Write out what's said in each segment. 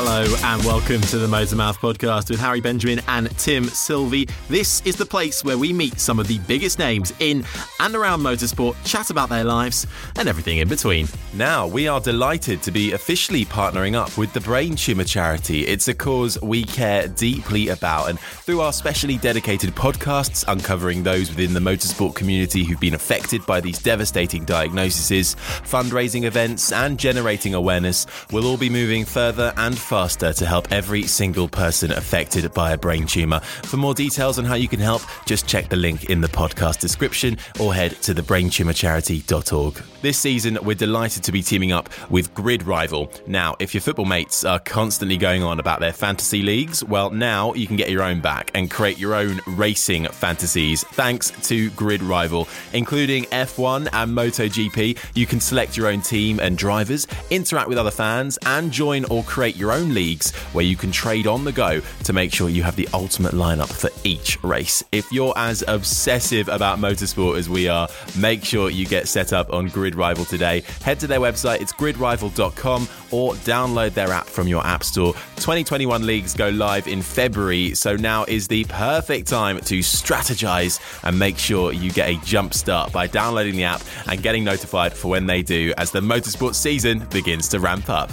Holla. Hello and welcome to the Motormouth podcast with Harry Benjamin and Tim Sylvie. This is the place where we meet some of the biggest names in and around motorsport, chat about their lives and everything in between. Now, we are delighted to be officially partnering up with the Brain Tumour Charity. It's a cause we care deeply about, and through our specially dedicated podcasts uncovering those within the motorsport community who've been affected by these devastating diagnoses, fundraising events, and generating awareness, we'll all be moving further and faster to help every single person affected by a brain tumour. For more details on how you can help, just check the link in the podcast description or head to thebraintumorcharity.org. This season, we're delighted to be teaming up with Grid Rival. Now, if your football mates are constantly going on about their fantasy leagues, well, now you can get your own back and create your own racing fantasies thanks to Grid Rival, including F1 and MotoGP. You can select your own team and drivers, interact with other fans, and join or create your own leagues where you can trade on the go to make sure you have the ultimate lineup for each race. If you're as obsessive about motorsport as we are, make sure you get set up on Grid Rival today. Head to their website, it's gridrival.com, or download their app from your App Store. 2021 leagues go live in February, so now is the perfect time to strategize and make sure you get a jump start by downloading the app and getting notified for when they do as the motorsport season begins to ramp up.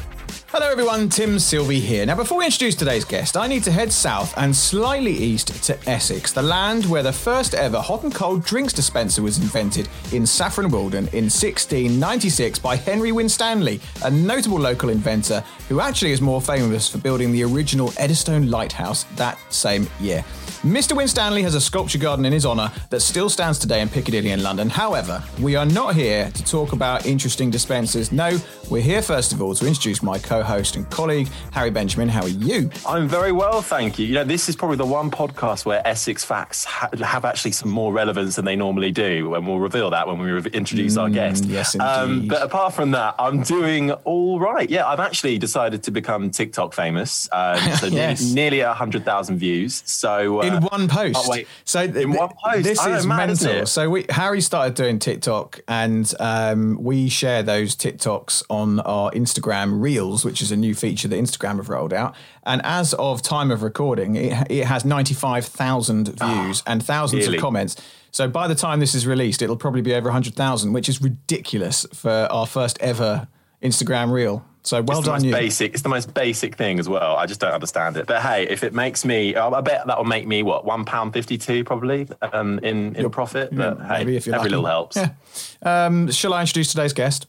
Hello, everyone. Tim Sylvie here. Now, before we introduce today's guest, I need to head south and slightly east to Essex, the land where the first ever hot and cold drinks dispenser was invented in Saffron Walden in 1696 by Henry Winstanley, a notable local inventor who actually is more famous for building the original Eddystone Lighthouse that same year. Mr. Winstanley has a sculpture garden in his honour that still stands today in Piccadilly in London. However, we are not here to talk about interesting dispensers. No, we're here first of all to introduce my co host and colleague, Harry Benjamin. How are you? I'm very well, thank you. You know, this is probably the one podcast where Essex facts ha- have actually some more relevance than they normally do, and we'll reveal that when we re- introduce our guest. yes, indeed. but apart from that, I'm doing all right. Yeah, I've actually decided to become TikTok famous. Um, so Yes. nearly, nearly 100,000 views. So uh, in one post. oh, wait. So th- In one post? This is mad, mental. So we Harry started doing TikTok, and um, we share those TikToks on our Instagram Reels, which is a new feature that Instagram have rolled out. And as of time of recording, it, it has ninety five thousand views and thousands really? of comments. So by the time this is released, it'll probably be over hundred thousand, which is ridiculous for our first ever Instagram Reel. So well it's done, you. basic. It's the most basic thing as well. I just don't understand it. But hey, if it makes me, I bet that will make me what one pound fifty two probably um, in in profit. But hey, Maybe if you're every lucky. little helps. Yeah. Um, shall I introduce today's guest?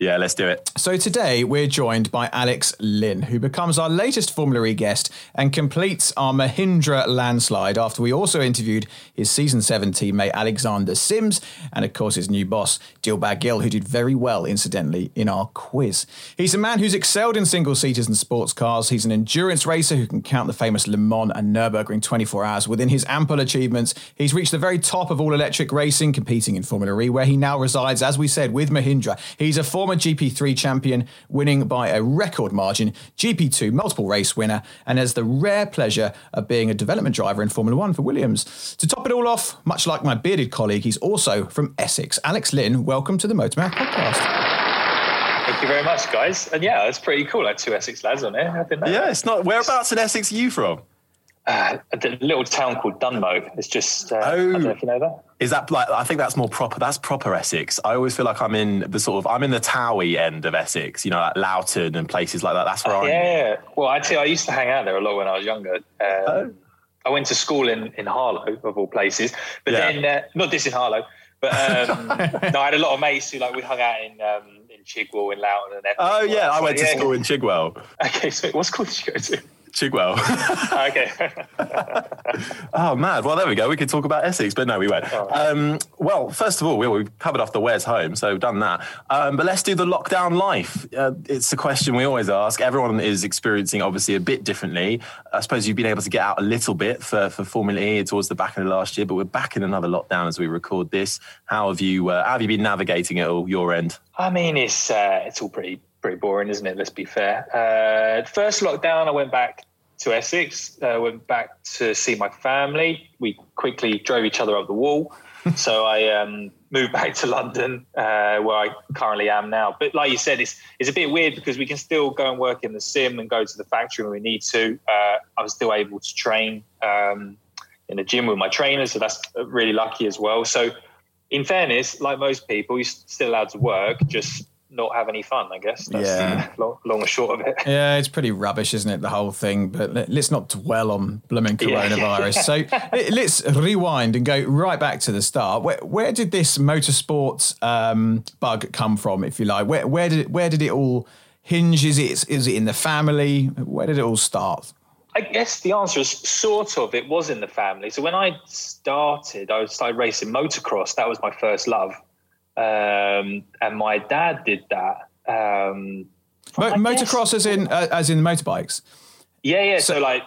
Yeah, let's do it. So today we're joined by Alex Lynn, who becomes our latest Formula E guest and completes our Mahindra landslide after we also interviewed his season seven teammate Alexander Sims and of course his new boss Dilbagh Gill, who did very well incidentally in our quiz. He's a man who's excelled in single seaters and sports cars. He's an endurance racer who can count the famous Le Mans and Nürburgring 24 hours within his ample achievements. He's reached the very top of all electric racing, competing in Formula E, where he now resides, as we said, with Mahindra. He's a former GP3 champion, winning by a record margin, GP2 multiple race winner, and has the rare pleasure of being a development driver in Formula One for Williams. To top it all off, much like my bearded colleague, he's also from Essex. Alex Lynn, welcome to the Motormouth podcast. Thank you very much, guys. And yeah, it's pretty cool. Like two Essex lads on here. I didn't know. Yeah, it's not. Whereabouts in Essex are you from? Uh, a little town called Dunmow. It's just. Uh, I Oh. don't know if you know that. Is that like? I think that's more proper. That's proper Essex. I always feel like I'm in the sort of. I'm in the Towie end of Essex. You know, like Loughton and places like that. That's where I'm. Yeah. Well, actually, I used to hang out there a lot when I was younger. Um, Oh. I went to school in, in Harlow, of all places. But Yeah. then, uh, not this in Harlow, but um, no, I had a lot of mates who like we hung out in um, in Chigwell, in Loughton, and everything. Oh yeah, I went to yeah. school in Chigwell. Okay, so what school did you go to? Chigwell. okay. oh mad. Well, there we go. We could talk about Essex, but no, we won't. Um, well, first of all, we, we've covered off the where's home, so we've done that. Um, but let's do the lockdown life. Uh, it's a question we always ask. Everyone is experiencing obviously a bit differently. I suppose you've been able to get out a little bit for, for Formula E towards the back end of last year, but we're back in another lockdown as we record this. How have you? Uh, how have you been navigating it all? Your end? I mean, it's uh, it's all pretty pretty boring, isn't it? Let's be fair. Uh, first lockdown, I went back to Essex. Uh, went back to see my family. We quickly drove each other up the wall. so I um, moved back to London, uh, where I currently am now. But like you said, it's it's a bit weird because we can still go and work in the sim and go to the factory when we need to. Uh, I was still able to train um, in the gym with my trainers, so that's really lucky as well. So, in fairness, like most people, you're still allowed to work, just not have any fun, I guess. That's Yeah. long, long and short of it. Yeah, it's pretty rubbish, isn't it? The whole thing. But let- let's not dwell on blooming Yeah. coronavirus. so let- let's rewind and go right back to the start. Where, where did this motorsports um, bug come from, if you like? Where, where did it, where did it all hinge? Is it is it in the family? Where did it all start? I guess the answer is sort of. It was in the family. So when I started, I started racing motocross. That was my first love, um, and my dad did that. Um, Mo- I guess- motocross, as in uh, as in motorbikes. yeah, yeah. So, like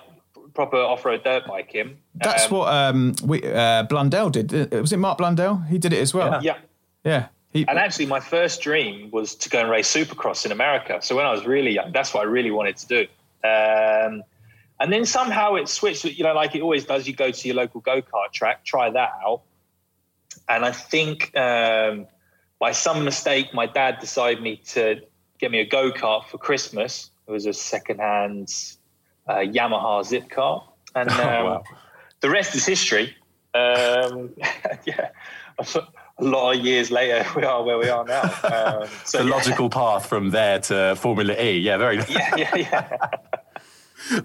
proper off-road dirt bike. biking. That's Um, what um, we uh, Blundell did. Uh, Was it Mark Blundell? He did it as well. Yeah. Yeah. He, And actually, my first dream was to go and race Supercross in America. So when I was really young, that's what I really wanted to do. Um, and then somehow it switched. You know, like it always does. You go to your local go kart track, try that out, and I think um, by some mistake, my dad decided me to get me a go kart for Christmas. It was a second-hand uh, Yamaha zip car, and um, wow. the rest is history. Um, yeah, a lot of years later, we are where we are now. Um, so the yeah. logical path from there to Formula E. Yeah, very. yeah, yeah, yeah,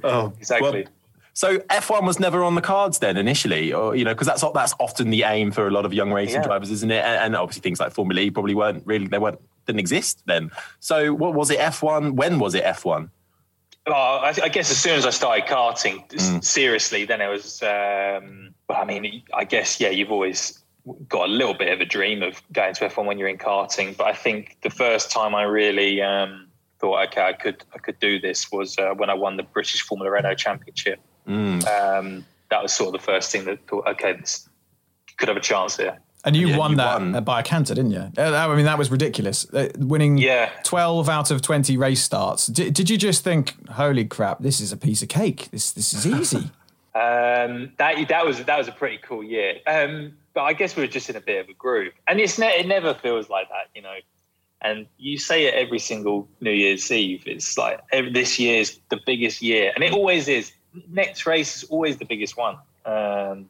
Oh, exactly. well, so F1 was never on the cards then initially, or you know, because that's that's often the aim for a lot of young racing Yeah. drivers, isn't it? And, and obviously things like Formula E probably weren't really they weren't didn't exist then. So what was it F1? When was it F1? Well, I, I guess as soon as I started karting s- seriously, then it was. Um, well, I mean, I guess yeah, you've always got a little bit of a dream of going to F1 when you're in karting, but I think the first time I really um, thought, okay, I could I could do this was uh, when I won the British Formula Renault Championship. Um, that was sort of the first thing that thought, okay, this could have a chance here. And you Yeah, won you that won. by a canter, didn't you? Uh, I mean, that was ridiculous. Uh, winning Yeah. 12 out of 20 race starts. Did, did you just think, holy crap, this is a piece of cake? This, this is easy. Um, that that was that was a pretty cool year. Um, but I guess we were just in a bit of a groove, and it's ne- it never feels like that, you know. And you say it every single New Year's Eve. It's like every, this year's the biggest year, and it always is. Next race is always the biggest one, um,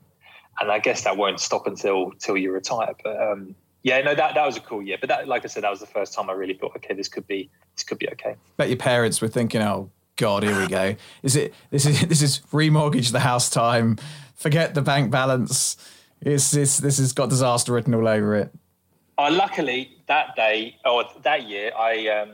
and I guess that won't stop until till you retire. But um, yeah, no, that that was a cool year. But that, like I said, that was the first time I really thought, okay, this could be this could be okay. Bet your parents were thinking, oh, God, here we go. Is it, this is, this is remortgage the house time. Forget the bank balance. It's, it's, this has got disaster written all over it. Uh, luckily, that day or that year, I um,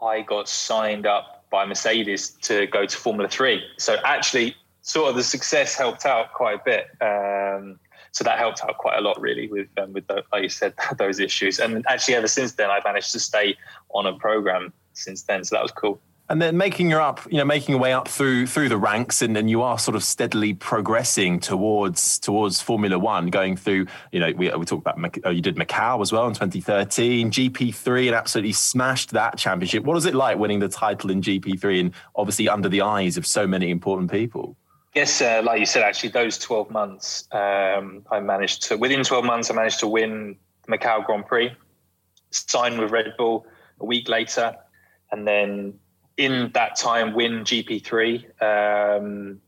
I got signed up by Mercedes to go to Formula Three. So actually, sort of the success helped out quite a bit. Um, so that helped out quite a lot, really, with um, with the, like you said, those issues. And actually, ever since then, I've managed to stay on a program since then. So that was cool. And then making your up, you know, making your way up through through the ranks, and, then you are sort of steadily progressing towards towards Formula One, going through, you know, we, we talked about oh, you did Macau as well in 2013, GP3, and absolutely smashed that championship. What was it like winning the title in GP3, and obviously under the eyes of so many important people? Yes, uh, like you said, actually, those 12 months, um, I managed to, within 12 months, I managed to win Macau Grand Prix, sign with Red Bull a week later, and then in that time, win GP3. Um,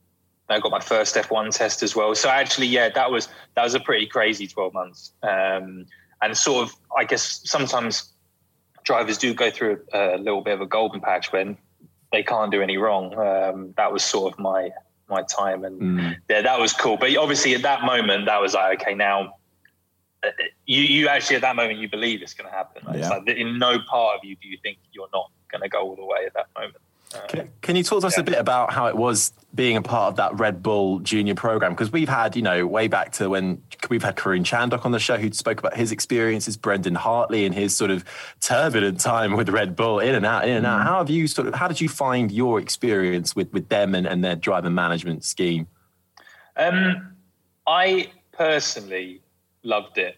I got my first F1 test as well. So actually, yeah, that was that was a pretty crazy 12 months. Um, and sort of, I guess sometimes drivers do go through a, a little bit of a golden patch when they can't do any wrong. Um, that was sort of my my time, and yeah, that was cool. But obviously, at that moment, that was like, okay, now uh, you you actually at that moment you believe it's going to happen. Right? It's Yeah. like in no part of you do you think you're not going to go all the way at that moment. Uh, Can, can you talk to us Yeah. a bit about how it was being a part of that Red Bull Junior program? Because we've had, you know, way back to when we've had Karun Chandhok on the show who spoke about his experiences, Brendan Hartley and his sort of turbulent time with Red Bull, in and out, in and out. How have you sort of, how did you find your experience with, with them and, and their driver management scheme? Um, I personally loved it,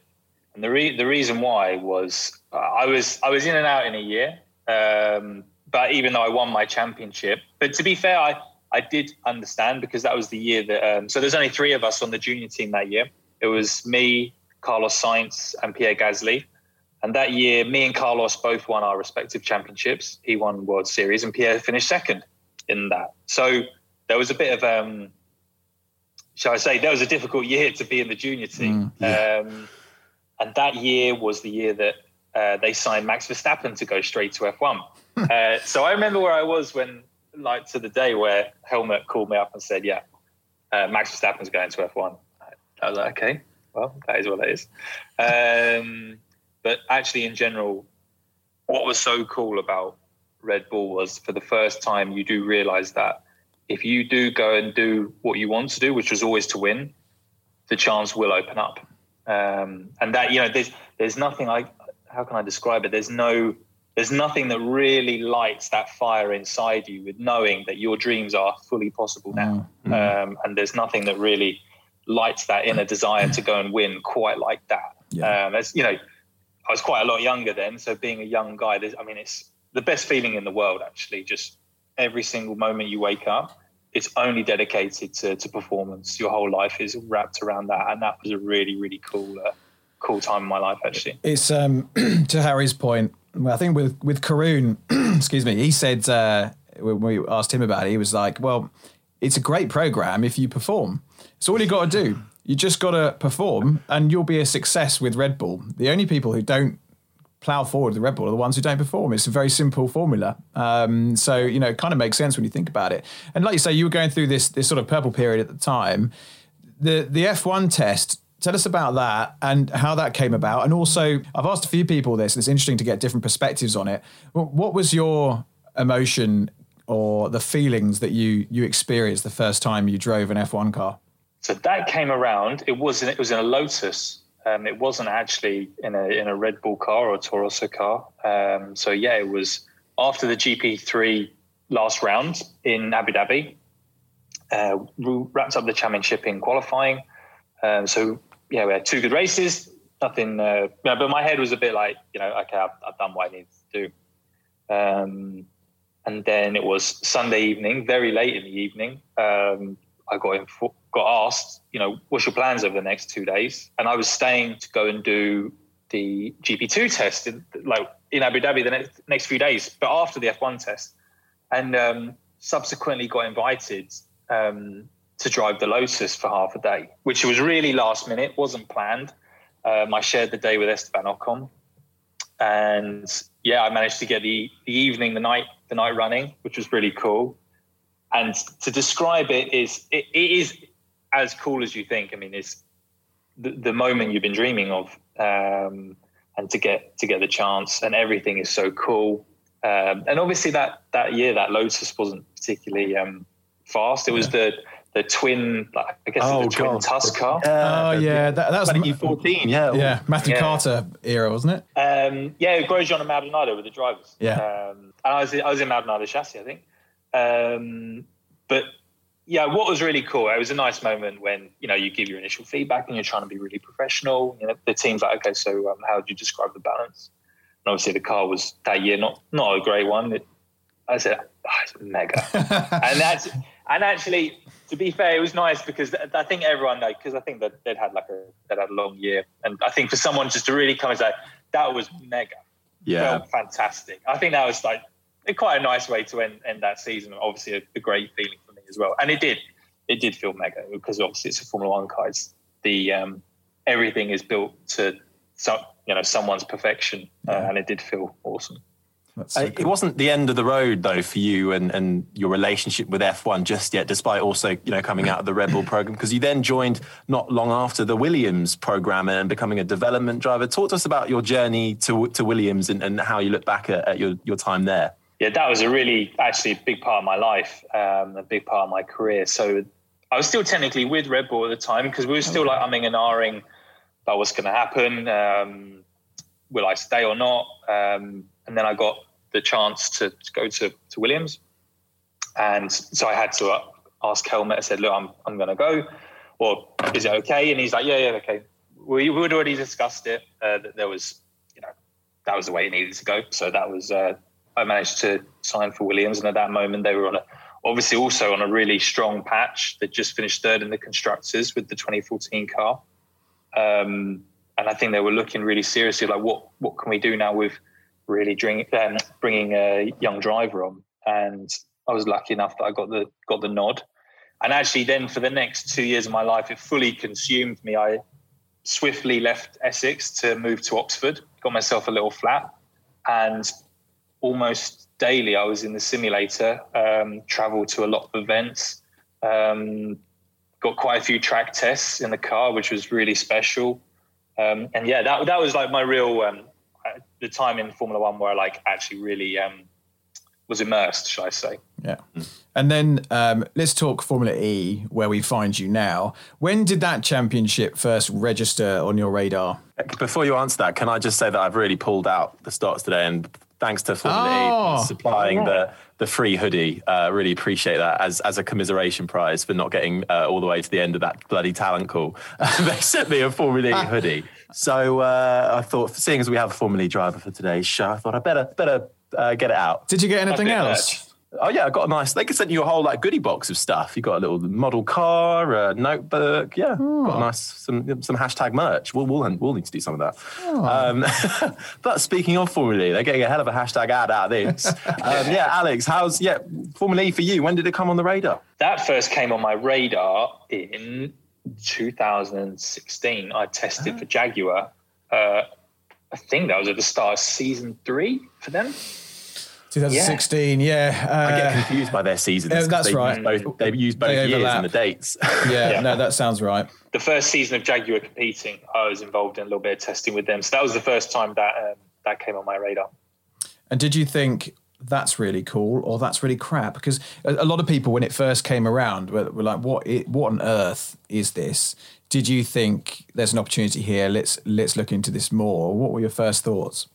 and the re- the reason why was uh, I was I was in and out in a year. Um, but even though I won my championship, but to be fair, I, I did understand because that was the year that. Um, so there's only three of us on the junior team that year. It was me, Carlos Sainz, and Pierre Gasly. And that year, me and Carlos both won our respective championships. He won World Series, and Pierre finished second in that. So there was a bit of, um, shall I say, there was a difficult year to be in the junior team. Mm, yeah. um, and that year was the year that uh, they signed Max Verstappen to go straight to F1. uh, so I remember where I was when, like, to the day where Helmut called me up and said, "Yeah, uh, Max Verstappen's going to F1." I was like, "Okay, well, that is what it is." Um, but actually, in general, what was so cool about Red Bull was for the first time you do realize that if you do go and do what you want to do, which was always to win, the chance will open up. Um, and that you know, there's there's nothing like how can I describe it? There's no there's nothing that really lights that fire inside you with knowing that your dreams are fully possible now. Mm-hmm. Um, and there's nothing that really lights that inner desire to go and win quite like that. Yeah. Um, as you know, I was quite a lot younger then, so being a young guy, I mean, it's the best feeling in the world. Actually, just every single moment you wake up, it's only dedicated to, to performance. Your whole life is wrapped around that, and that was a really, really cool. Uh, cool time in my life actually. It's um, to Harry's point. I think with with Karun, excuse me, he said uh, when we asked him about it, he was like, "Well, it's a great program if you perform. It's all you got to do. You just got to perform, and you'll be a success with Red Bull. The only people who don't plow forward the Red Bull are the ones who don't perform. It's a very simple formula. Um, so you know, it kind of makes sense when you think about it. And like you say, you were going through this this sort of purple period at the time. The the F1 test Tell us about that and how that came about. And also, I've asked a few people this, and it's interesting to get different perspectives on it. What was your emotion or the feelings that you you experienced the first time you drove an F1 car? So that came around. It was it was in a Lotus. Um, it wasn't actually in a in a Red Bull car or a Toro car. Um, so yeah, it was after the GP3 last round in Abu Dhabi. Uh, wrapped up the championship in qualifying. Um, so yeah, we had two good races. Nothing, uh, yeah, but my head was a bit like, you know, okay, I've, I've done what I needed to do. Um, and then it was Sunday evening, very late in the evening. Um, I got got asked, you know, what's your plans over the next two days? And I was staying to go and do the GP2 test, in, like in Abu Dhabi, the next, next few days, but after the F1 test, and um, subsequently got invited um, to drive the Lotus for half a day, which was really last minute, wasn't planned. Um, I shared the day with Esteban Ocon, and yeah, I managed to get the the evening, the night, the night running, which was really cool. And to describe it is it, it is as cool as you think. I mean, it's the, the moment you've been dreaming of, um, and to get to get the chance, and everything is so cool. Um, and obviously, that that year, that Lotus wasn't particularly um, fast. It was yeah. the the twin, I guess oh, the twin God. Tusk car. oh yeah, that, that was 2014. Yeah, yeah, Matthew yeah. Carter era, wasn't it? Um, yeah, Grosjean and Maldonado were the drivers. Yeah, um, and I was I was in Maldonado chassis, I think. Um, but yeah, what was really cool, it was a nice moment when you know you give your initial feedback and you're trying to be really professional. You know, the team's like, okay, so um, how would you describe the balance? And obviously, the car was that year not not a great one. It, I said, oh, it's mega, and that's and actually to be fair, it was nice because I think everyone knows because I think that they'd had like a they'd had a long year, and I think for someone just to really come and say that was mega, yeah, felt fantastic. I think that was like quite a nice way to end, end that season. Obviously, a, a, great feeling for me as well, and it did it did feel mega because obviously it's a Formula One car. It's the um, everything is built to some you know someone's perfection, yeah. uh, and it did feel awesome. So uh, it wasn't the end of the road though for you and, and your relationship with F1 just yet, despite also you know coming out of the Red Bull program because you then joined not long after the Williams program and becoming a development driver. Talk to us about your journey to to Williams and, and how you look back at, at your your time there. Yeah, that was a really actually a big part of my life, um, a big part of my career. So I was still technically with Red Bull at the time because we were still like umming and ahhing about what's going to happen. Um, will I stay or not? Um, and then I got the chance to, to go to, to Williams. And so I had to uh, ask Helmut, I said, look, I'm, I'm going to go. Or is it okay? And he's like, yeah, yeah, okay. We, had already discussed it. Uh, that there was, you know, that was the way it needed to go. So that was, uh, I managed to sign for Williams. And at that moment, they were on a, obviously also on a really strong patch. They just finished third in the constructors with the 2014 car. Um, and I think they were looking really seriously like what what can we do now with really drink, um, bringing a young driver on. And I was lucky enough that I got the got the nod. And actually, then for the next two years of my life, it fully consumed me. I swiftly left Essex to move to Oxford, got myself a little flat, and almost daily I was in the simulator, um, traveled to a lot of events, um, got quite a few track tests in the car, which was really special. Um, and yeah, that that was like my real um, the time in Formula One where I like actually really um, was immersed, shall I say? Yeah. And then um, let's talk Formula E, where we find you now. When did that championship first register on your radar? Before you answer that, can I just say that I've really pulled out the starts today, and thanks to Formula Oh. E supplying the the free hoodie. Uh, really appreciate that as as a commiseration prize for not getting uh, all the way to the end of that bloody talent call. they sent me a Formula E hoodie, so uh, I thought, seeing as we have a Formula E driver for today's show, I thought I better better uh, get it out. Did you get anything Lovely else? Oh yeah, I got a nice. They could send you a whole like goodie box of stuff. You got a little model car, a notebook. Yeah, got a nice some some hashtag merch. We'll we'll, we'll need to do some of that. Um, but speaking of Formula E, they're getting a hell of a hashtag ad out of this. um, yeah, Alex, how's yeah Formula E for you? When did it come on the radar? That first came on my radar in 2016. I tested for Jaguar. Uh, I think that was at the start of season three for them. 2016, yeah. I get uh, confused by their seasons. Yeah, 'cause that's they right. Use both, they use both They years and the dates. yeah, Yeah. no, that sounds right. The first season of Jaguar competing, I was involved in a little bit of testing with them. So that was the first time that um, that came on my radar. And did you think that's really cool or that's really crap? Because a, lot of people, when it first came around, were, were like, "What? i- What on earth is this?" Did you think there's an opportunity here? Let's let's look into this more. What were your first thoughts?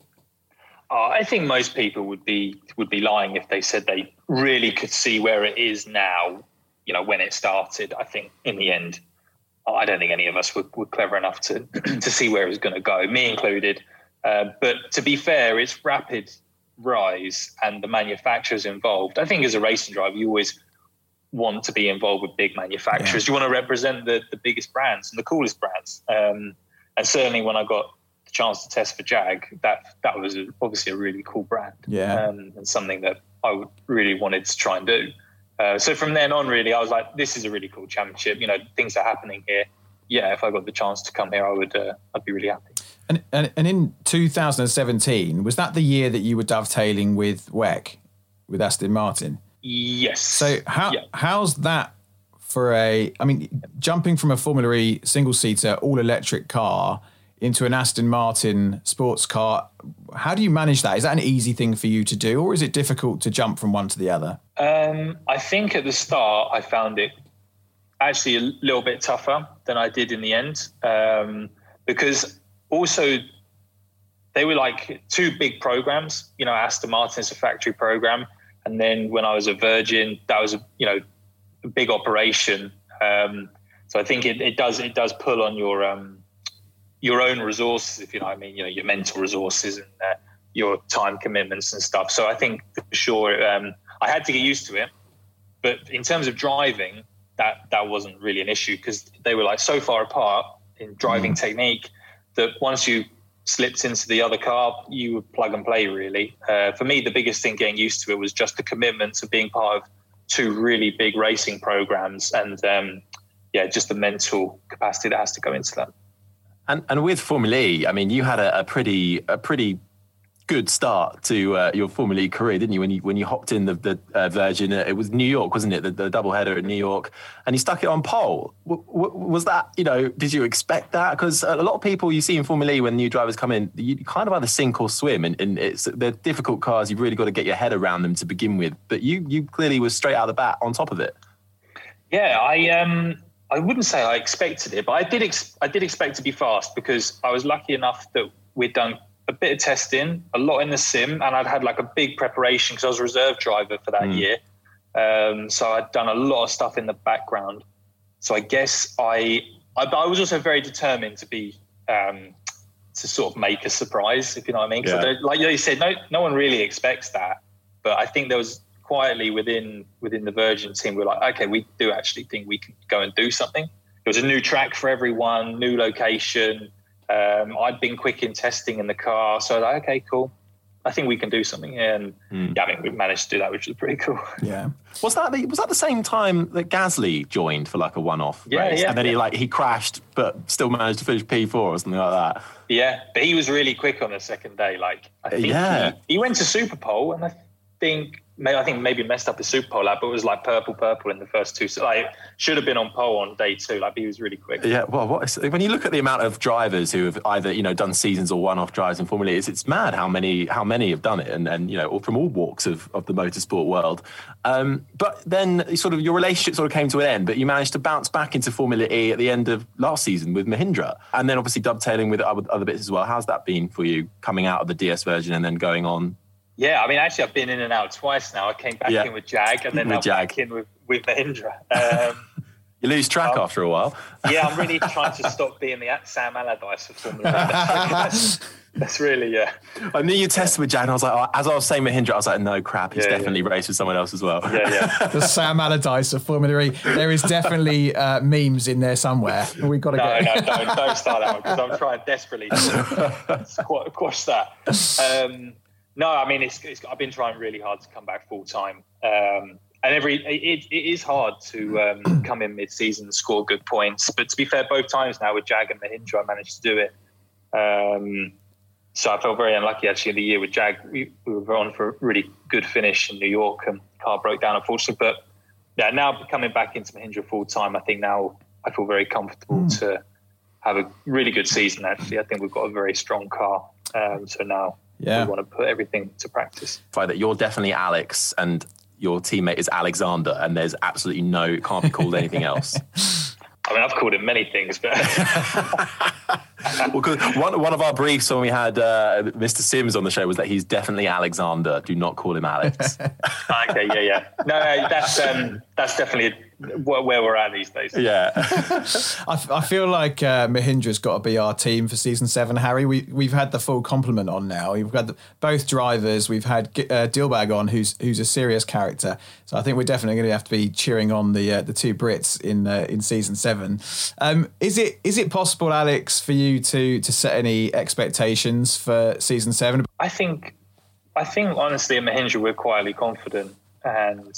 Uh, I think most people would be would be lying if they said they really could see where it is now. You know, when it started. I think in the end, I don't think any of us were, were clever enough to to see where it was going to go, me included. Uh, but to be fair, it's rapid rise and the manufacturers involved. I think as a racing driver, you always want to be involved with big manufacturers. You want to represent the, the biggest brands and the coolest brands. Um, and certainly when I got the chance to test for Jag, that that was obviously a really cool brand. Yeah. Um, and something that I really wanted to try and do. Uh, so from then on, really, I was like, this is a really cool championship. You know, things are happening here. Yeah, if I got the chance to come here, I would. Uh, I'd be really happy. And, and and in 2017, was that the year that you were dovetailing with WEC, with Aston Martin? Yes. So how Yeah. how's that for a? I mean, jumping from a Formula E single seater all electric car into an Aston Martin sports car, how do you manage that? Is that an easy thing for you to do, or is it difficult to jump from one to the other? Um, I think at the start I found it actually a little bit tougher than I did in the end um, because also they were like two big programs. You know, Aston Martin's a factory program, and then when I was a Virgin, that was a you know a big operation. Um, so I think it, it does it does pull on your um, your own resources, if you know what I mean. You know, your mental resources and uh, your time commitments and stuff. So I think for sure um, I had to get used to it. But in terms of driving, that that wasn't really an issue because they were like so far apart in driving technique that once you slipped into the other car, you would plug and play. Really, uh, for me, the biggest thing getting used to it was just the commitment to being part of two really big racing programs and um, yeah, just the mental capacity that has to go into that. And and with Formula E, I mean, you had a, a pretty a pretty good start to uh, your Formula E career, didn't you? When you when you hopped in the, the uh, Virgin, uh, it was New York, wasn't it? The, the double header at New York, and you stuck it on pole. W- w- was that you know? Did you expect that? Because a lot of people you see in Formula E when new drivers come in, you kind of either sink or swim, and, and it's they're difficult cars. You've really got to get your head around them to begin with. But you you clearly was straight out of the bat on top of it. Yeah, I um I wouldn't say I expected it, but I did ex- I did expect to be fast because I was lucky enough that we'd done bit of testing, a lot in the sim, and I'd had like a big preparation because I was a reserve driver for that year. Um, so I'd done a lot of stuff in the background. So I guess I I, but I was also very determined to be um, to sort of make a surprise, if you know what I mean. Yeah. Like you said, no no one really expects that, but I think there was quietly within within the Virgin team, we are like, okay, we do actually think we can go and do something. It was a new track for everyone, new location. Um, I'd been quick in testing in the car, so like, okay, cool. I think we can do something, and mm. yeah, I think we managed to do that, which was pretty cool. Yeah, was that the, was that the same time that Gasly joined for like a one-off yeah, race, yeah, and then yeah. he like he crashed, but still managed to finish P4 or something like that. Yeah, but he was really quick on the second day. Like, I think yeah. he, he went to Super Pole, and I think I think maybe messed up the Super Pole lap, but it was like purple, purple in the first two. So like should have been on pole on day two. Like he was really quick. Yeah. Well, what is, when you look at the amount of drivers who have either you know done seasons or one-off drives in Formula E, it's, it's mad how many how many have done it, and and you know from all walks of, of the motorsport world. Um, but then sort of your relationship sort of came to an end, but you managed to bounce back into Formula E at the end of last season with Mahindra, and then obviously dovetailing with other, other bits as well. How's that been for you coming out of the DS Virgin and then going on yeah, I mean, actually, I've been in and out twice now. I came back yeah. in with Jag, and then with I'm back in with with Mahindra. Um, you lose track um, after a while. yeah, I'm really trying to stop being the Sam Allardyce of Formula That's, that's, really yeah. I knew you tested with Jag, and I was like, oh, as I was saying Mahindra, I was like, no crap, he's yeah, definitely yeah. raced with someone else as well. Yeah, yeah. the Sam Allardyce of Formula E. There is definitely uh, memes in there somewhere. We've got to no, get. No, no, don't start that one because I'm trying desperately to squash that. Um, no, I mean, it's, it's, I've been trying really hard to come back full time. Um, and every it, it is hard to um, come in mid-season and score good points. But to be fair, both times now with Jag and Mahindra, I managed to do it. Um, so I felt very unlucky actually in the year with Jag. We, we, were on for a really good finish in New York, and car broke down unfortunately. But yeah, now coming back into Mahindra full time, I think now I feel very comfortable mm. to have a really good season. Actually, I think we've got a very strong car. Um, so now yeah. we want to put everything to practice. Find that you're definitely Alex and your teammate is Alexander, and there's absolutely no it can't be called anything else. I mean, I've called him many things, but well, one one of our briefs when we had uh, Mr. Sims on the show was that he's definitely Alexander. Do not call him Alex. okay, yeah, yeah. No, no that's um, that's definitely where we're at these days. Yeah, I, I, feel like uh, Mahindra's got to be our team for season seven. Harry, we we've had the full complement on now. We've got the, both drivers. We've had uh, Dilbagh on, who's who's a serious character. So I think we're definitely going to have to be cheering on the uh, the two Brits in uh, in season seven. Um, is it is it possible, Alex, for you to to set any expectations for season seven? I think I think honestly, at Mahindra, we're quietly confident and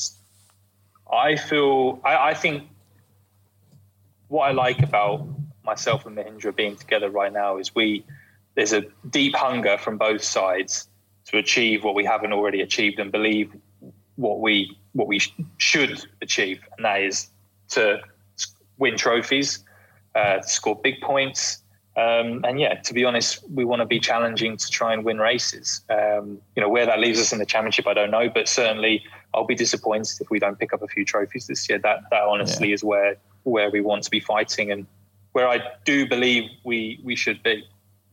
I feel I, I think what I like about myself and Mahindra being together right now is we there's a deep hunger from both sides to achieve what we haven't already achieved and believe what we what we sh- should achieve, and that is to win trophies, uh, to score big points, um, and yeah, to be honest, we want to be challenging to try and win races. Um, you know, where that leaves us in the championship, I don't know, but certainly I'll be disappointed if we don't pick up a few trophies this year. That that honestly yeah. is where where we want to be fighting and where I do believe we we should be.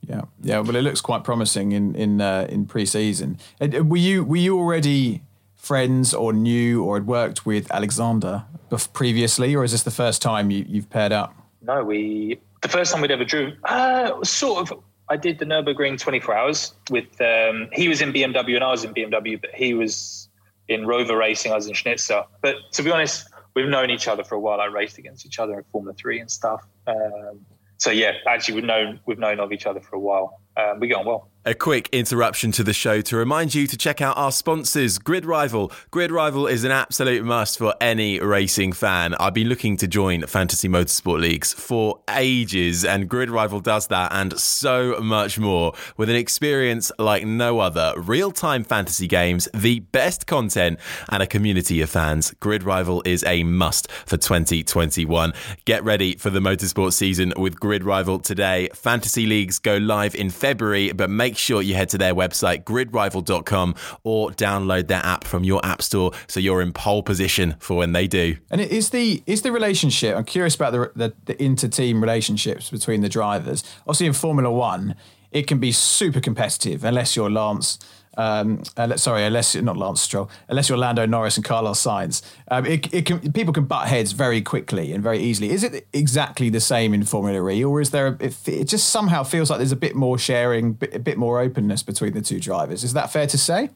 Yeah, yeah. Well, it looks quite promising in in uh, in pre-season. Uh, were you were you already friends or knew or had worked with Alexander previously, or is this the first time you, you've paired up? No, we the first time we'd ever driven, uh, sort of. I did the Nurburgring 24 hours with. Um, he was in BMW and I was in BMW, but he was in Rowe Racing. I was in Schnitzer. But to be honest, we've known each other for a while. I raced against each other in Formula Three and stuff. Um, so yeah, actually, we've known we've known of each other for a while. Um, we get on well. A quick interruption to the show to remind you to check out our sponsors, Grid Rival. Grid Rival is an absolute must for any racing fan. I've been looking to join fantasy motorsport leagues for ages, and Grid Rival does that and so much more with an experience like no other. Real time fantasy games, the best content, and a community of fans. Grid Rival is a must for 2021. Get ready for the motorsport season with Grid Rival today. Fantasy leagues go live in February, but make sure you head to their website, gridrival.com, or download their app from your app store so you're in pole position for when they do. And is the is the relationship? I'm curious about the the, the inter team relationships between the drivers. Obviously, in Formula One, it can be super competitive unless you're Lance um, uh, sorry, unless not Lance Stroll, unless you're Lando Norris and Carlos Sainz, um, it, it can, people can butt heads very quickly and very easily. Is it exactly the same in Formula E, or is there? A, it, it just somehow feels like there's a bit more sharing, a bit more openness between the two drivers. Is that fair to say?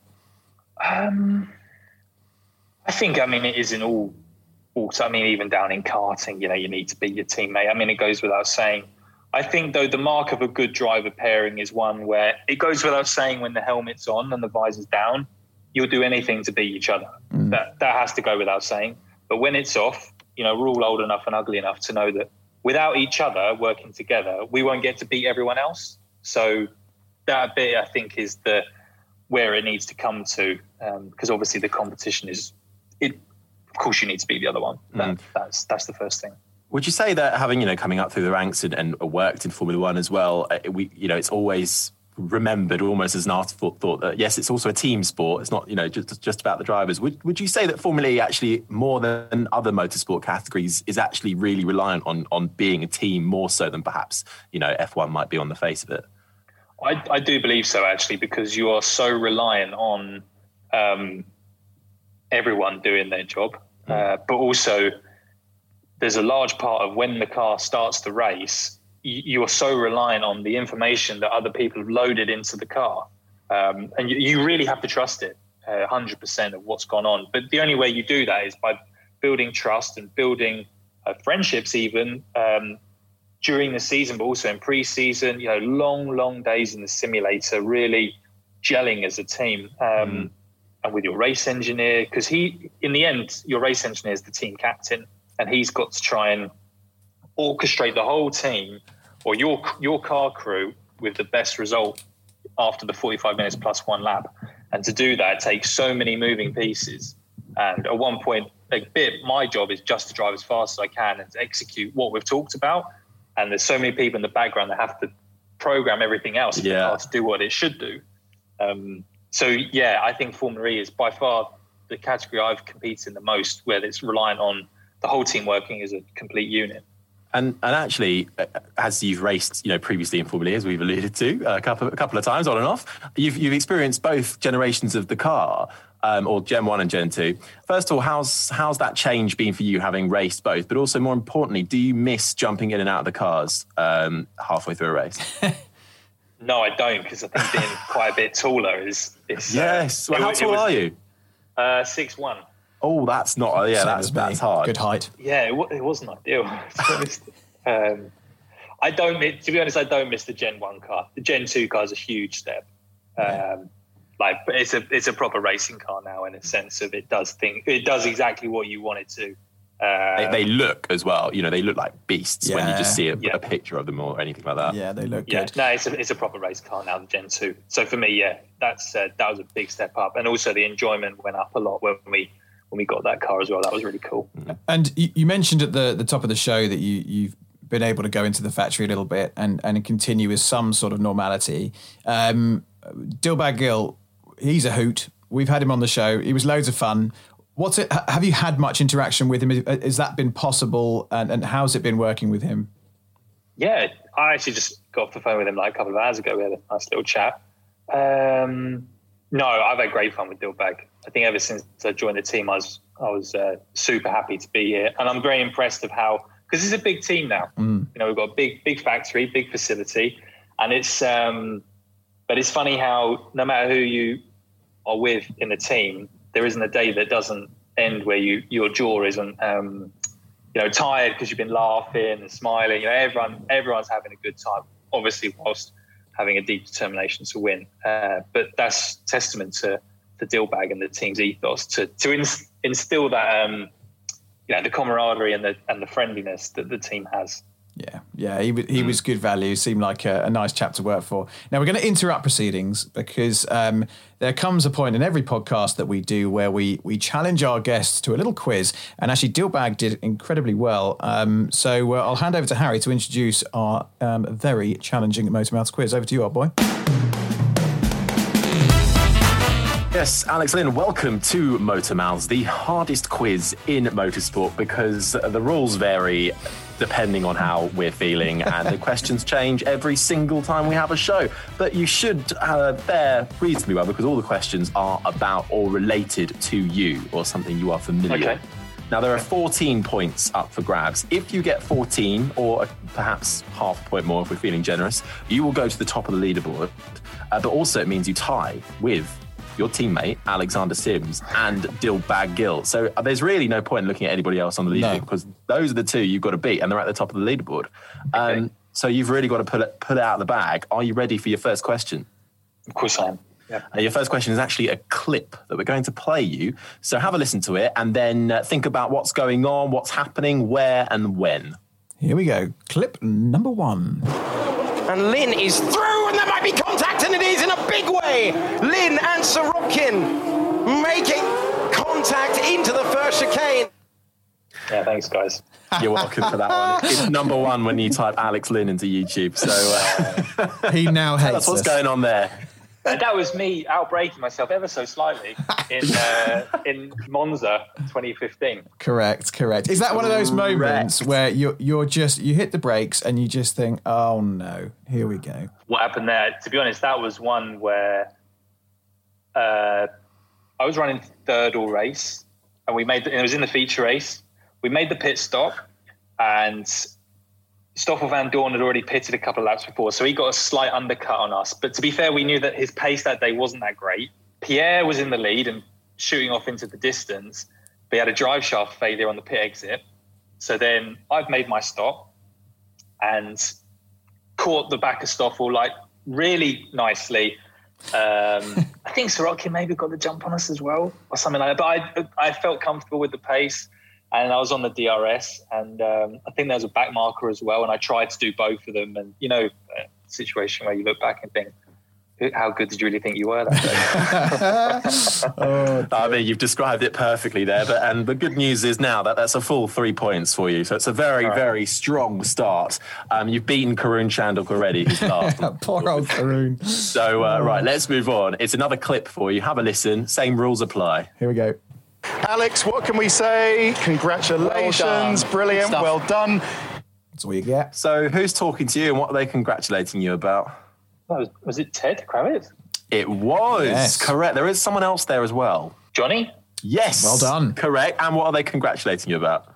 Um, I think, I mean, it is in all, also, I mean, even down in karting, you know, you need to be your teammate. I mean, it goes without saying. I think, though, the mark of a good driver pairing is one where it goes without saying when the helmet's on and the visor's down, you'll do anything to beat each other. Mm. That that has to go without saying. But when it's off, you know, we're all old enough and ugly enough to know that without each other working together, we won't get to beat everyone else. So that bit, I think, is the where it needs to come to, because um, obviously the competition is it. Of course, you need to beat the other one. That, mm. That's that's the first thing. Would you say that having you know coming up through the ranks and, and worked in Formula One as well, uh, we you know it's always remembered almost as an afterthought thought that yes, it's also a team sport. It's not you know just just about the drivers. Would would you say that Formula E actually more than other motorsport categories is actually really reliant on on being a team more so than perhaps you know F1 might be on the face of it? I, I do believe so actually because you are so reliant on um, everyone doing their job, mm. uh, but also there's a large part of when the car starts to race you are so reliant on the information that other people have loaded into the car. Um, and you, you, really have to trust it uh, 100% of what's gone on. But the only way you do that is by building trust and building uh, friendships, even um, during the season, but also in pre-season. You know, long, long days in the simulator, really gelling as a team, um, mm. and with your race engineer, because he, in the end, your race engineer is the team captain, and he's got to try and orchestrate the whole team or your your car crew with the best result after the 45 minutes plus one lap. And to do that, it takes so many moving pieces. And at one point, a bit my job is just to drive as fast as I can and to execute what we've talked about. And there's so many people in the background that have to program everything else yeah. to do what it should do. Um, so yeah, I think Formula E is by far the category I've competed in the most, where it's reliant on the whole team working as a complete unit. And and actually, uh, as you've raced, you know, previously in Formula E, as we've alluded to a couple a couple of times on and off, you've you've experienced both generations of the car, um, or Gen One and Gen Two. First of all, how's how's that change been for you, having raced both? But also, more importantly, do you miss jumping in and out of the cars um, halfway through a race? no, I don't, because I think being quite a bit taller is. is uh, yes. Uh, well, how tall was, are you? Uh, six one. Oh, that's not. Yeah, that's that's hard. Good height. Yeah, it, it wasn't ideal. um, I don't. To be honest, I don't miss the Gen One car. The Gen Two car is a huge step. Um, like, but it's a it's a proper racing car now in a sense of it does thing. It does exactly what you want it to. Um, they, they, look as well. You know, they look like beasts yeah. when you just see a, yeah. a, picture of them or anything like that. Yeah, they look yeah. good. No, it's a, it's a proper race car now, the Gen Two. So for me, yeah, that's uh, that was a big step up, and also the enjoyment went up a lot when we when we got that car as well. That was really cool. And you mentioned at the the top of the show that you you've been able to go into the factory a little bit and and continue with some sort of normality. Um, Dilbagh Gill, he's a hoot. We've had him on the show. He was loads of fun. What's it? Have you had much interaction with him? Has that been possible? And, and how's it been working with him? Yeah, I actually just got off the phone with him like a couple of hours ago. We had a nice little chat. Um, no, I've had great fun with Dilbagh. I think ever since I joined the team, I was I was uh, super happy to be here, and I'm very impressed of how because it's a big team now. Mm. You know, we've got a big big factory, big facility, and it's um, but it's funny how no matter who you are with in the team, there isn't a day that doesn't end where you your jaw isn't um, you know tired because you've been laughing and smiling. You know, everyone everyone's having a good time. Obviously, whilst having a deep determination to win, uh, but that's testament to the Dilbagh and the team's ethos to to instill that um, you know the camaraderie and the and the friendliness that the team has. Yeah, yeah, he he mm. was good value. Seemed like a, a, nice chap to work for. Now we're going to interrupt proceedings because um, there comes a point in every podcast that we do where we we challenge our guests to a little quiz, and actually Dilbagh did incredibly well. Um, so uh, I'll hand over to Harry to introduce our um, very challenging Motor Mouths quiz. Over to you, old boy. Yes, Alex Lynn, welcome to Motor Mouths, the hardest quiz in motorsport because the rules vary depending on how we're feeling and the questions change every single time we have a show. But you should uh, bear reasonably well because all the questions are about or related to you or something you are familiar okay. with. Now, there are 14 points up for grabs. If you get 14, or perhaps half a point more if we're feeling generous, you will go to the top of the leaderboard. Uh, but also, it means you tie with your teammate Alexander Sims and Dilbagh Gill. So uh, there's really no point in looking at anybody else on the leaderboard No. because those are the two you've got to beat, and they're at the top of the leaderboard. Um, so you've really got to pull it pull it out of the bag. Are you ready for your first question? Of course I am. Yeah. Uh, your first question is actually a clip that we're going to play you. So have a listen to it and then uh, think about what's going on, what's happening, where, and when. Here we go. Clip number one. And Lynn is through, and there might be contact, and it is in a big way. Lynn and Sirotkin making contact into the first chicane. Yeah, thanks, guys. You're welcome for that one. It's number one when you type Alex Lynn into YouTube. So uh, He now tell hates us what's us. going on there. And that was me outbreaking myself ever so slightly in uh, in Monza 2015. Correct, correct. Is that one of those moments Correct. where you're you're just you hit the brakes and you just think, oh no, here we go. What happened there? To be honest, that was one where uh, I was running third all race, and we made. The, it was in the feature race. We made the pit stop, and Stoffel Vandoorne had already pitted a couple of laps before, so he got a slight undercut on us. But to be fair, we knew that his pace that day wasn't that great. Pierre was in the lead and shooting off into the distance, but he had a drive shaft failure on the pit exit. So then I've made my stop and caught the back of Stoffel like really nicely. Um, I think Sirotkin maybe got the jump on us as well or something like that. But I, I felt comfortable with the pace and I was on the DRS and um, I think there was a back marker as well. And I tried to do both of them. And, you know, a situation where you look back and think, how good did you really think you were that day? I mean, you've described it perfectly there. But and the good news is now that that's a full three points for you. So it's a very, very strong start. Um, you've beaten Karun Chandhok already, who's last. Poor old Karun. so uh, right, let's move on. It's another clip for you. Have a listen. Same rules apply. Here we go. Alex, what can we say? Congratulations, brilliant, Stuff. well done. That's all you get. So who's talking to you and what are they congratulating you about? Was, was it Ted Kravitz? It was Yes. correct. There is someone else there as well. Johnny? Yes. Well done. Correct. And what are they congratulating you about?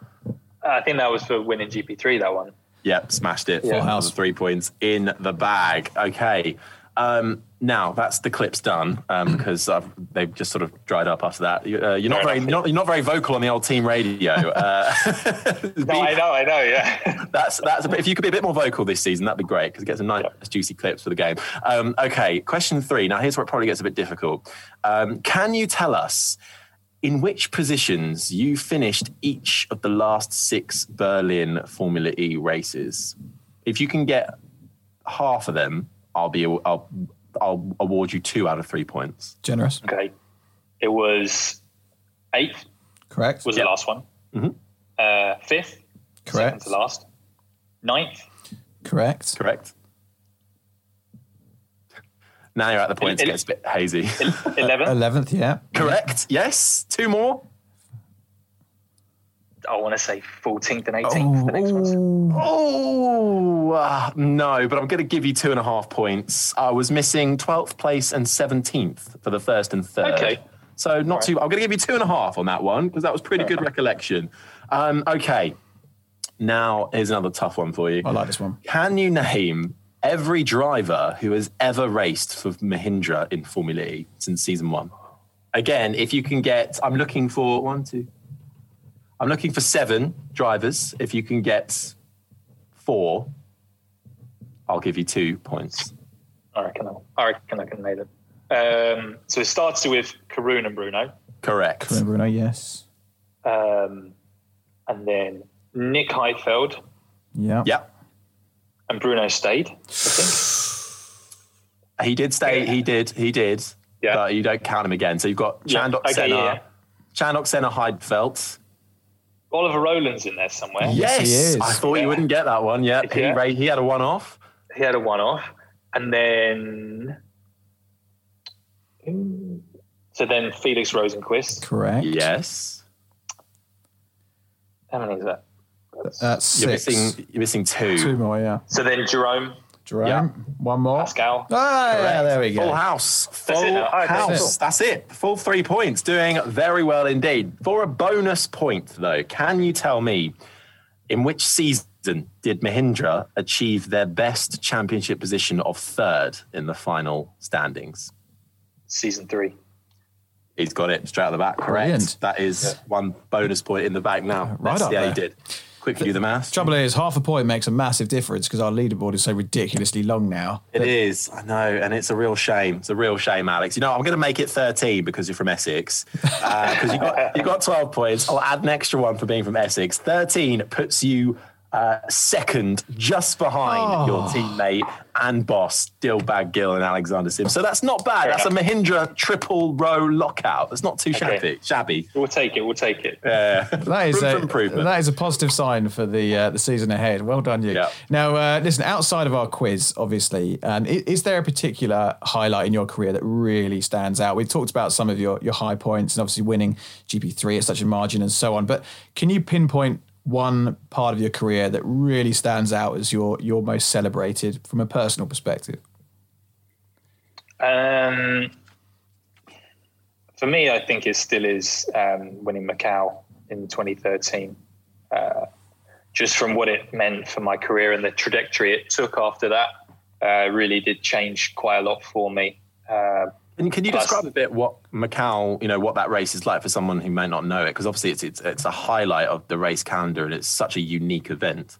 I think that was for winning GP3, that one. Yep, smashed it. Full Another house. Three points in the bag. Okay. Um, now that's the clips done um, because I've, they've just sort of dried up after that. Uh, you're not Fair very not, you're not very vocal on the old team radio. Uh, No, I know, I know, yeah. that's that's a bit, if you could be a bit more vocal this season, that'd be great because it gets some nice juicy clips for the game. Um, okay, question three. Now here's where it probably gets a bit difficult. Um, can you tell us in which positions you finished each of the last six Berlin Formula E races? If you can get half of them, I'll be I'll I'll award you two out of three points. Generous. okay. It was eighth, Correct. was Yep. the last one. Mhm. Uh, fifth, second Correct. to last. Ninth, Correct. Correct. Now you're at the point it El- gets a bit hazy. eleventh. Eleventh, yeah. Correct. Yes. Two more. I want to say 14th and 18th. the next ones. Oh uh, no, but I'm going to give you two and a half points. I was missing 12th place and 17th for the first and third. Okay. So not too. I'm going to give you two and a half on that one because that was pretty good recollection. Um, okay. Now here's another tough one for you. I like this one. Can you name every driver who has ever raced for Mahindra in Formula E since season one? Again, if you can get, I'm looking for one, two. I'm looking for seven drivers. If you can get four, I'll give you two points. I reckon, I'll- I reckon I can name them. Um, so it starts with Karun and Bruno. Correct. Bruno, Bruno, yes. Um, and then Nick Heidfeld Yeah. Yep. and Bruno stayed, I think. He did stay. He did. He did. Yeah. But you don't count him again. So you've got Yeah, Chandhok okay, Senna, yeah. Chandhok Senna Heidfeld. Oliver Rowland's in there somewhere. Yes, he is. I thought you wouldn't get that one. Yeah. He, Yeah. he had a one off. He had a one off. And then. So then Felix Rosenqvist. Correct. Yes. How many is that? That's You're missing. You're missing two. Two more, yeah. So then Jerome, Jerome. Yeah. One more. Pascal. Ah, yeah, there we go. Full house. Full it. All right, house. that's it. That's it. Full three points. Doing very well indeed. For a bonus point, though, can you tell me in which season did Mahindra achieve their best championship position of third in the final standings? Season three. He's got it straight out of the back. Correct. Brilliant. That is one bonus point in the bag now. Right Let's up see how there. you did. Quickly do the maths. Trouble is, half a point makes a massive difference because our leaderboard is so ridiculously long now. It is, I know, and it's a real shame. It's a real shame, Alex. You know, I'm going to make it 13 because you're from Essex. Uh, because you got you got 12 points. I'll add an extra one for being from Essex. 13 puts you uh, second, just behind your teammate and boss, Dilbagh Gill and Alexander Sims. So that's not bad. That's a Mahindra triple row lockout. That's not too shabby. Shabby. We'll take it. We'll take it. Yeah. That is Room a, for improvement. that is a positive sign for the uh, the season ahead. Well done, you. Yeah. Now, uh, listen. Outside of our quiz, obviously, um, is, is there a particular highlight in your career that really stands out? We've talked about some of your your high points and obviously winning GP3 at such a margin and so on. But can you pinpoint one part of your career that really stands out as your your most celebrated from a personal perspective? Um, for me, I think it still is um, winning Macau in 2013. Uh, just from what it meant for my career and the trajectory it took after that, uh, really did change quite a lot for me. Uh, And can you describe a bit what Macau, you know, what that race is like for someone who may not know it? Because obviously it's, it's it's a highlight of the race calendar and it's such a unique event.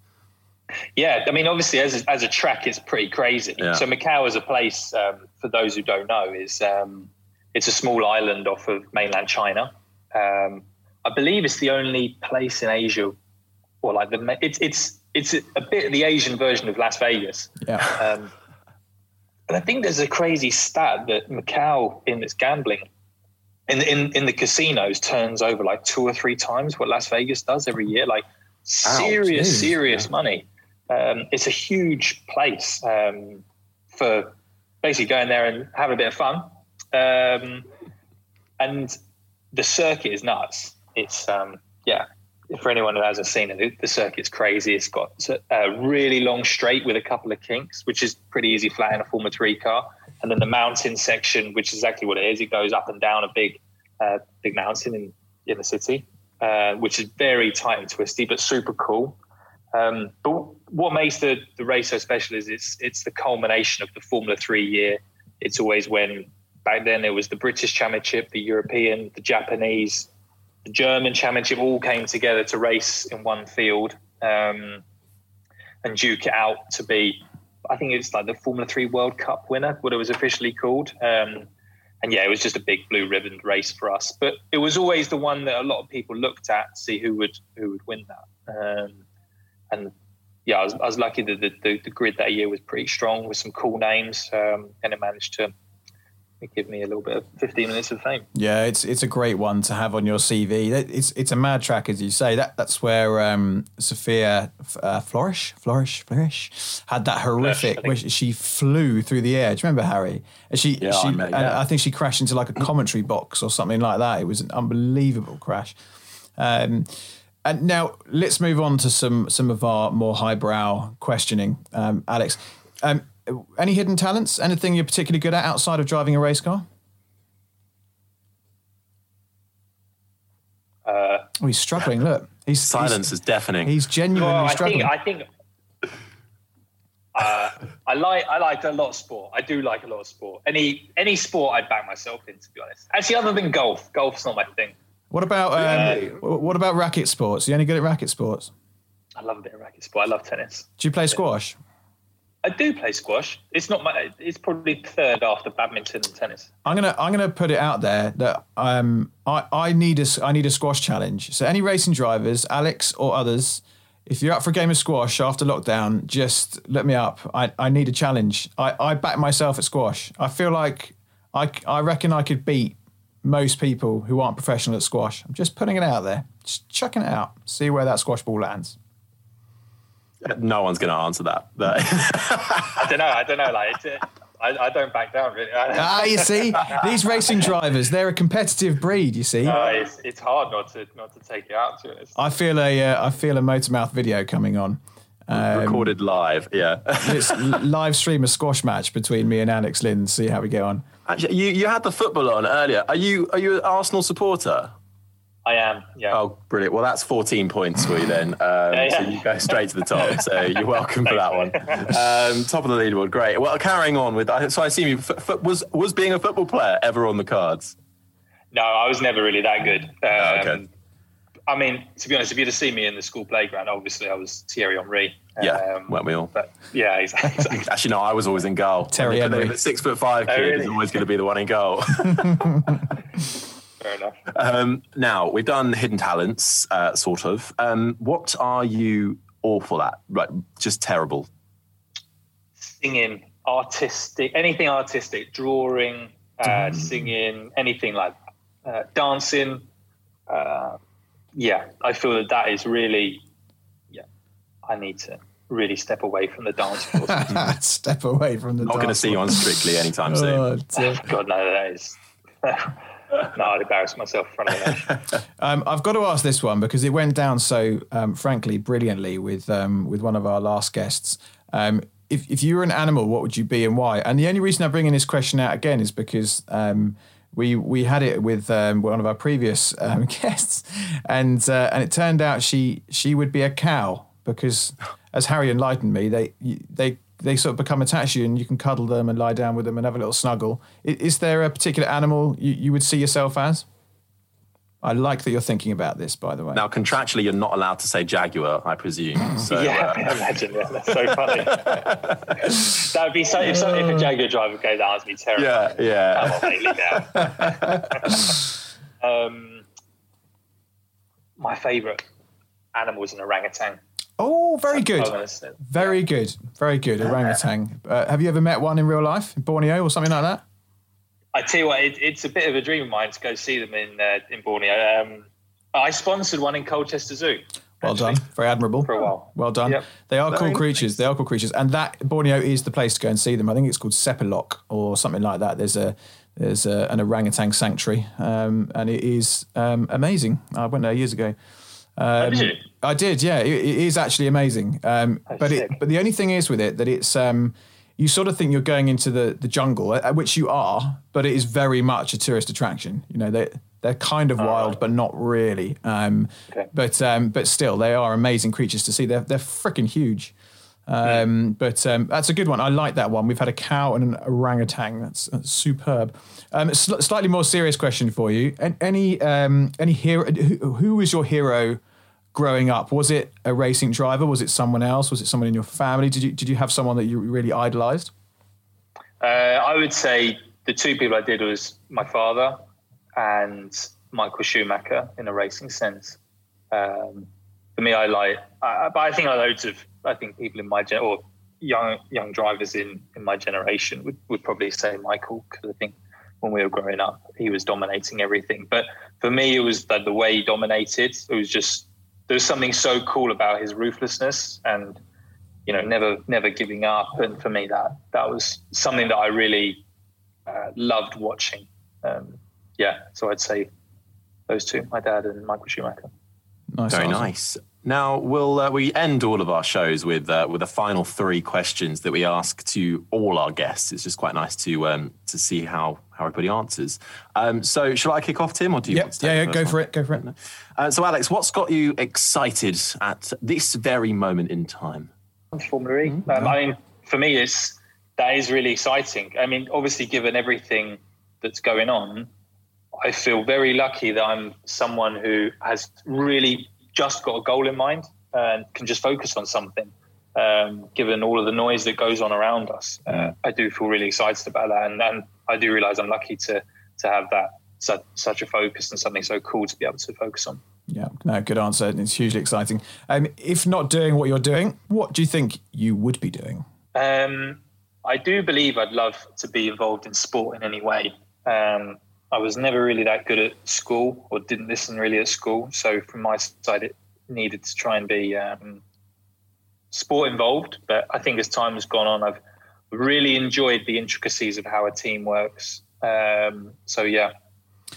Yeah, I mean, obviously, as a, as a track, it's pretty crazy. Yeah. So Macau, as a place, um, for those who don't know, is um, it's a small island off of mainland China. Um, I believe it's the only place in Asia, or like the it's it's it's a bit the Asian version of Las Vegas. Yeah. And I think there's a crazy stat that Macau in its gambling. In, in in the casinos turns over like two or three times what Las Vegas does every year, like serious, serious money. Um, it's a huge place um, for basically going there and having a bit of fun. Um, and the circuit is nuts. It's um, yeah. For anyone who hasn't seen it, the- circuit's crazy. It's got a really long straight with a couple of kinks, which is pretty easy flat in a Formula Three car, and then the mountain section, which is exactly what it is. It goes up and down a big, uh, big mountain in in the city, uh, which is very tight and twisty, but super cool. Um, but what makes the, the race so special is it's it's the culmination of the Formula Three year. It's always when back then it was the British Championship, the European, the Japanese, the German Championship all came together to race in one field um, and duke it out to be. I think it's like the Formula Three World Cup winner, what it was officially called. Um, and yeah, it was just a big blue ribbon race for us. But it was always the one that a lot of people looked at to see who would who would win that. Um, and yeah, I was, I was lucky that the, the, the grid that year was pretty strong with some cool names, um, and it managed to give me a little bit of 15 minutes of fame. Yeah, it's it's a great one to have on your CV. It's it's a mad track, as you say. That that's where um, Sophia uh, Flörsch, Flörsch, Flörsch had that horrific. I where she- she flew through the air. Do you remember Harry? And she, Yeah, she I remember, yeah. I think she crashed into like a commentary box or something like that. It was an unbelievable crash. Um, and now let's move on to some some of our more highbrow questioning, um, Alex. Um, any hidden talents? Anything you're particularly good at outside of driving a race car? Uh, Oh, he's struggling. Look, he's Silence is deafening. He's, he's genuinely well, I struggling. think I think uh, I like I like a lot of sport. I do like a lot of sport. Any any sport I'd back myself in, to be honest. Actually, other than golf, golf's not my thing. what about um, what about racket sports? Are you any good at racket sports? I love a bit of racket sport. I love tennis. Do you play squash? I do play squash. It's not my. It's probably third after badminton and tennis. I'm gonna I'm gonna put it out there that um I, I need a I need a squash challenge. So any racing drivers, Alex or others, if you're up for a game of squash after lockdown, just let me up. I, I need a challenge. I, I back myself at squash. I feel like I I reckon I could beat most people who aren't professional at squash. I'm just putting it out there. Just chucking it out. See where that squash ball lands. No one's going to answer that. But I don't know. I don't know. Like, it's, uh, I, I don't back down really. Ah, you see, these racing drivers, they're a competitive breed. You see. Uh, it's, it's hard not to not to take it out. To be honest. I feel a uh, I feel a motormouth video coming on. recorded live, yeah. Let's live stream a squash match between me and Alex Lynn. See how we get on. Actually, you, you had the football on earlier. Are you are you an Arsenal supporter? I am. Yeah. Oh, brilliant. Well, that's 14 points for you then. Um, yeah. So you go straight to the top. So you're welcome for that one. Um, top of the leaderboard. Great. Well, carrying on with, so I assume you f- f- was was being a football player ever on the cards? No, I was never really that good. Um, Oh, okay. I mean, to be honest, if you'd have seen me in the school playground, obviously I was Thierry Henry. Yeah, Um, weren't we all? But yeah, exactly. Actually, no, I was always in goal. Terry When they put Henry. the Six foot five kid really? is always going to be the one in goal. Fair enough. um, now we've done hidden talents, uh, sort of. Um, what are you awful at? Right, just terrible. Singing, artistic, anything artistic, drawing, uh, singing, anything like that. Uh, dancing. Uh, yeah, I feel that that is really, yeah, I need to really step away from the dance floor. Step away from the. Not going to see you on Strictly anytime soon. Oh. God, no, that is. no, I'd embarrass myself in front of them. Um, I've got to ask this one because it went down so, um, frankly, brilliantly with um, with one of our last guests. Um, if, if you were an animal, what would you be and why? And the only reason I'm bringing this question out again is because um, we we had it with um, one of our previous guests, and uh, and it turned out she she would be a cow because, as Harry enlightened me, they they they sort of become attached to you and you can cuddle them and lie down with them and have a little snuggle. I- Is there a particular animal you, you would see yourself as? I like that you're thinking about this, by the way. Now, contractually, you're not allowed to say jaguar, I presume. So, yeah, uh, I imagine. Yeah, that's so funny. that would be so. If, so, if a Jaguar driver goes out, that'd be terrible. yeah, yeah. on, um, my favourite animal is an orangutan. Oh, very good. I'm gonna say- Very good. Very good. Orangutan. Uh, have you ever met one in real life, in Borneo or something like that? I tell you what, it, it's a bit of a dream of mine to go see them in uh, in Borneo. Um, I sponsored one in Colchester Zoo. Well actually, done. Very admirable. For a while. Well done. Yep. They are Very cool nice. creatures. They are cool creatures. And that Borneo is the place to go and see them. I think it's called Sepilok or something like that. There's a there's a, an orangutan sanctuary, um, and it is um, amazing. I went there years ago. Um, did you? I did, yeah. It, it is actually amazing. Um, but it, but the only thing is with it that it's um, you sort of think you're going into the the jungle, which you are, but it is very much a tourist attraction. You know, they they're kind of wild, but not really. Um, Okay. But um, but still, they are amazing creatures to see. They're they're freaking huge. Um, but um, that's a good one. I like that one. We've had a cow and an orangutan. That's, that's superb. Um, sl- slightly more serious question for you. An- Any um, any hero? Who, who was your hero growing up? Was it a racing driver? Was it someone else? Was it someone in your family? Did you did you have someone that you really idolized? Uh, I would say the two people I did was my father and Michael Schumacher in a racing sense. Um, for me, I like, I, but I think I loads of, I think people in my gen or young young drivers in in my generation would, would probably say Michael because I think when we were growing up, he was dominating everything. But for me, it was that the way he dominated. It was just there was something so cool about his ruthlessness and you know never never giving up. And for me, that that was something that I really uh, loved watching. Um, yeah, so I'd say those two, my dad and Michael Schumacher. Nice Very answer. nice. Now we'll uh, we end all of our shows with uh, with the final three questions that we ask to all our guests. It's just quite nice to um, to see how how everybody answers. Um, so shall I kick off, Tim, or do you? Yep. want to take Yeah, yeah. Go first for it. Go for it. Uh, so Alex, what's got you excited at this very moment in time? Formula E. Um, I mean, for me, it's that is really exciting. I mean, obviously, given everything that's going on, I feel very lucky that I'm someone who has really just got a goal in mind and can just focus on something. Um, given all of the noise that goes on around us, uh, I do feel really excited about that, and, and I do realize I'm lucky to to have that such, such a focus and something so cool to be able to focus on. Yeah. No. Good answer. It's hugely exciting. Um, if not doing what you're doing, what do you think you would be doing? Um, I do believe I'd love to be involved in sport in any way. Um, I was never really that good at school or didn't listen really at school. So from my side, it needed to try and be um, sport involved. But I think as time has gone on, I've really enjoyed the intricacies of how a team works. Um, so yeah,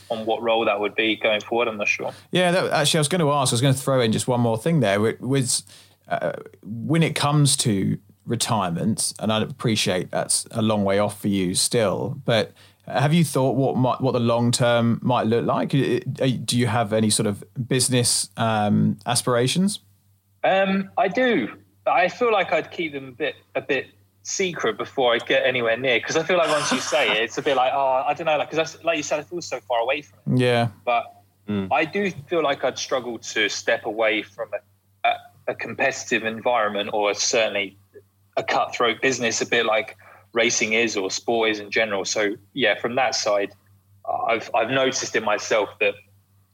on what role that would be going forward, I'm not sure. Yeah, that, actually, I was going to ask. I was going to throw in just one more thing there. With, uh, when it comes to retirement, and I appreciate that's a long way off for you still, but have you thought what might, what the long term might look like? Do you have any sort of business um, aspirations? Um, I do. I feel like I'd keep them a bit a bit secret before I get anywhere near because I feel like once you say it, it's a bit like oh I don't know like because like you said I feel so far away from it. Yeah, but mm. I do feel like I'd struggle to step away from a, a, a competitive environment or certainly a cutthroat business, a bit like racing is or sport is in general. So yeah, from that side, I've I've noticed in myself that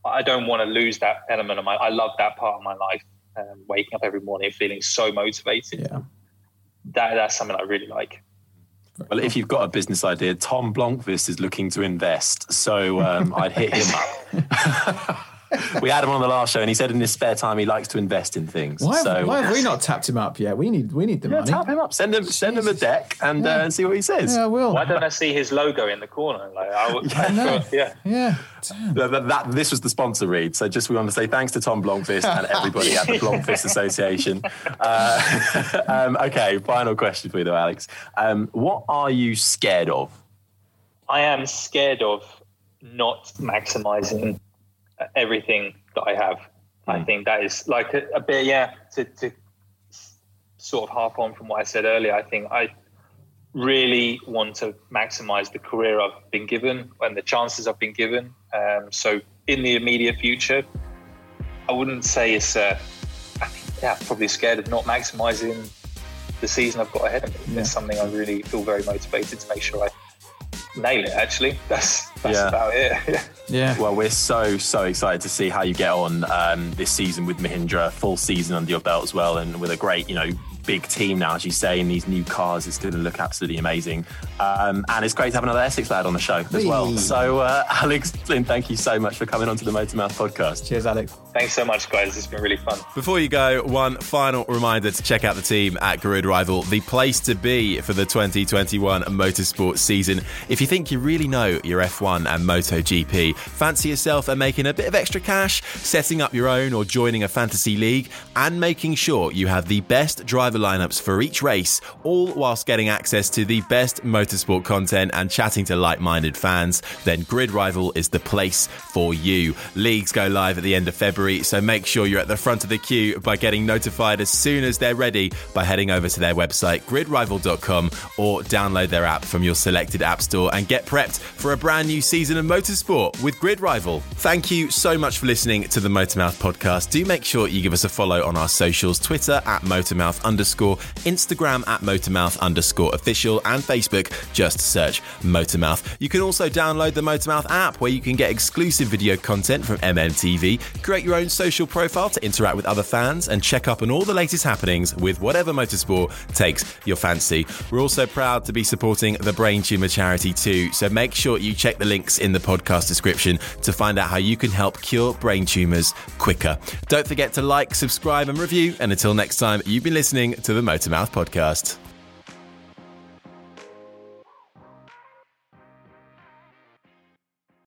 I don't want to lose that element of my. I love that part of my life. Um, waking up every morning feeling so motivated. Yeah that that's something I really like. Well, if you've got a business idea, Tom Blomqvist is looking to invest, so um, I'd hit him up. we had him on the last show, and he said in his spare time he likes to invest in things. Why, so, why have we not tapped him up yet? We need we need the yeah, money. Tap him up. Send him send him a deck and yeah. uh, see what he says. Yeah, I will. Why don't I see his logo in the corner? Like, I would, yeah, yeah, yeah. That, that, this was the sponsor read. So just we want to say thanks to Tom Blomqvist and everybody at the Blomqvist Association. Uh, um, okay, final question for you though, Alex. Um, what are you scared of? I am scared of not maximizing everything that I have. Mm. I hmm. think that is like a, a bit, yeah, to, to, sort of harp on from what I said earlier. I think I really want to maximize the career I've been given and the chances I've been given. Um, so in the immediate future, I wouldn't say it's, uh, I think, yeah, probably scared of not maximizing the season I've got ahead of me. Yeah. It's something I really feel very motivated to make sure I nail it. Actually, that's that's yeah. about it. yeah. Well, we're so so excited to see how you get on um, this season with Mahindra, full season under your belt as well, and with a great you know big team now, as you say, in these new cars. It's going to look absolutely amazing. Um, and it's great to have another Essex lad on the show as well. So, uh, Alex Lynn, thank you so much for coming onto the Motormouth podcast. Cheers, Alex. Thanks so much, guys. It's been really fun. Before you go, one final reminder to check out the team at Grid Rival, the place to be for the 2021 motorsport season. If you think you really know your F1 and MotoGP, fancy yourself and making a bit of extra cash, setting up your own or joining a fantasy league, and making sure you have the best driver lineups for each race, all whilst getting access to the best motorsport content and chatting to like minded fans, then Grid Rival is the place for you. Leagues go live at the end of February, so make sure you're at the front of the queue by getting notified as soon as they're ready by heading over to their website, gridrival.com, or download their app from your selected app store and get prepped for a brand new season of motorsport with Grid Rival. Thank you so much for listening to the Motormouth podcast. Do make sure you give us a follow on our socials Twitter at Motormouth underscore underscore, Instagram at Motormouth underscore official, and Facebook, just search Motormouth. You can also download the Motormouth app where you can get exclusive video content from MMTV, create your own social profile to interact with other fans, and check up on all the latest happenings with whatever motorsport takes your fancy. We're also proud to be supporting the Brain Tumor Charity too, so make sure you check the links in the podcast description to find out how you can help cure brain tumors quicker. Don't forget to like, subscribe, and review. And until next time, you've been listening to the Motormouth podcast.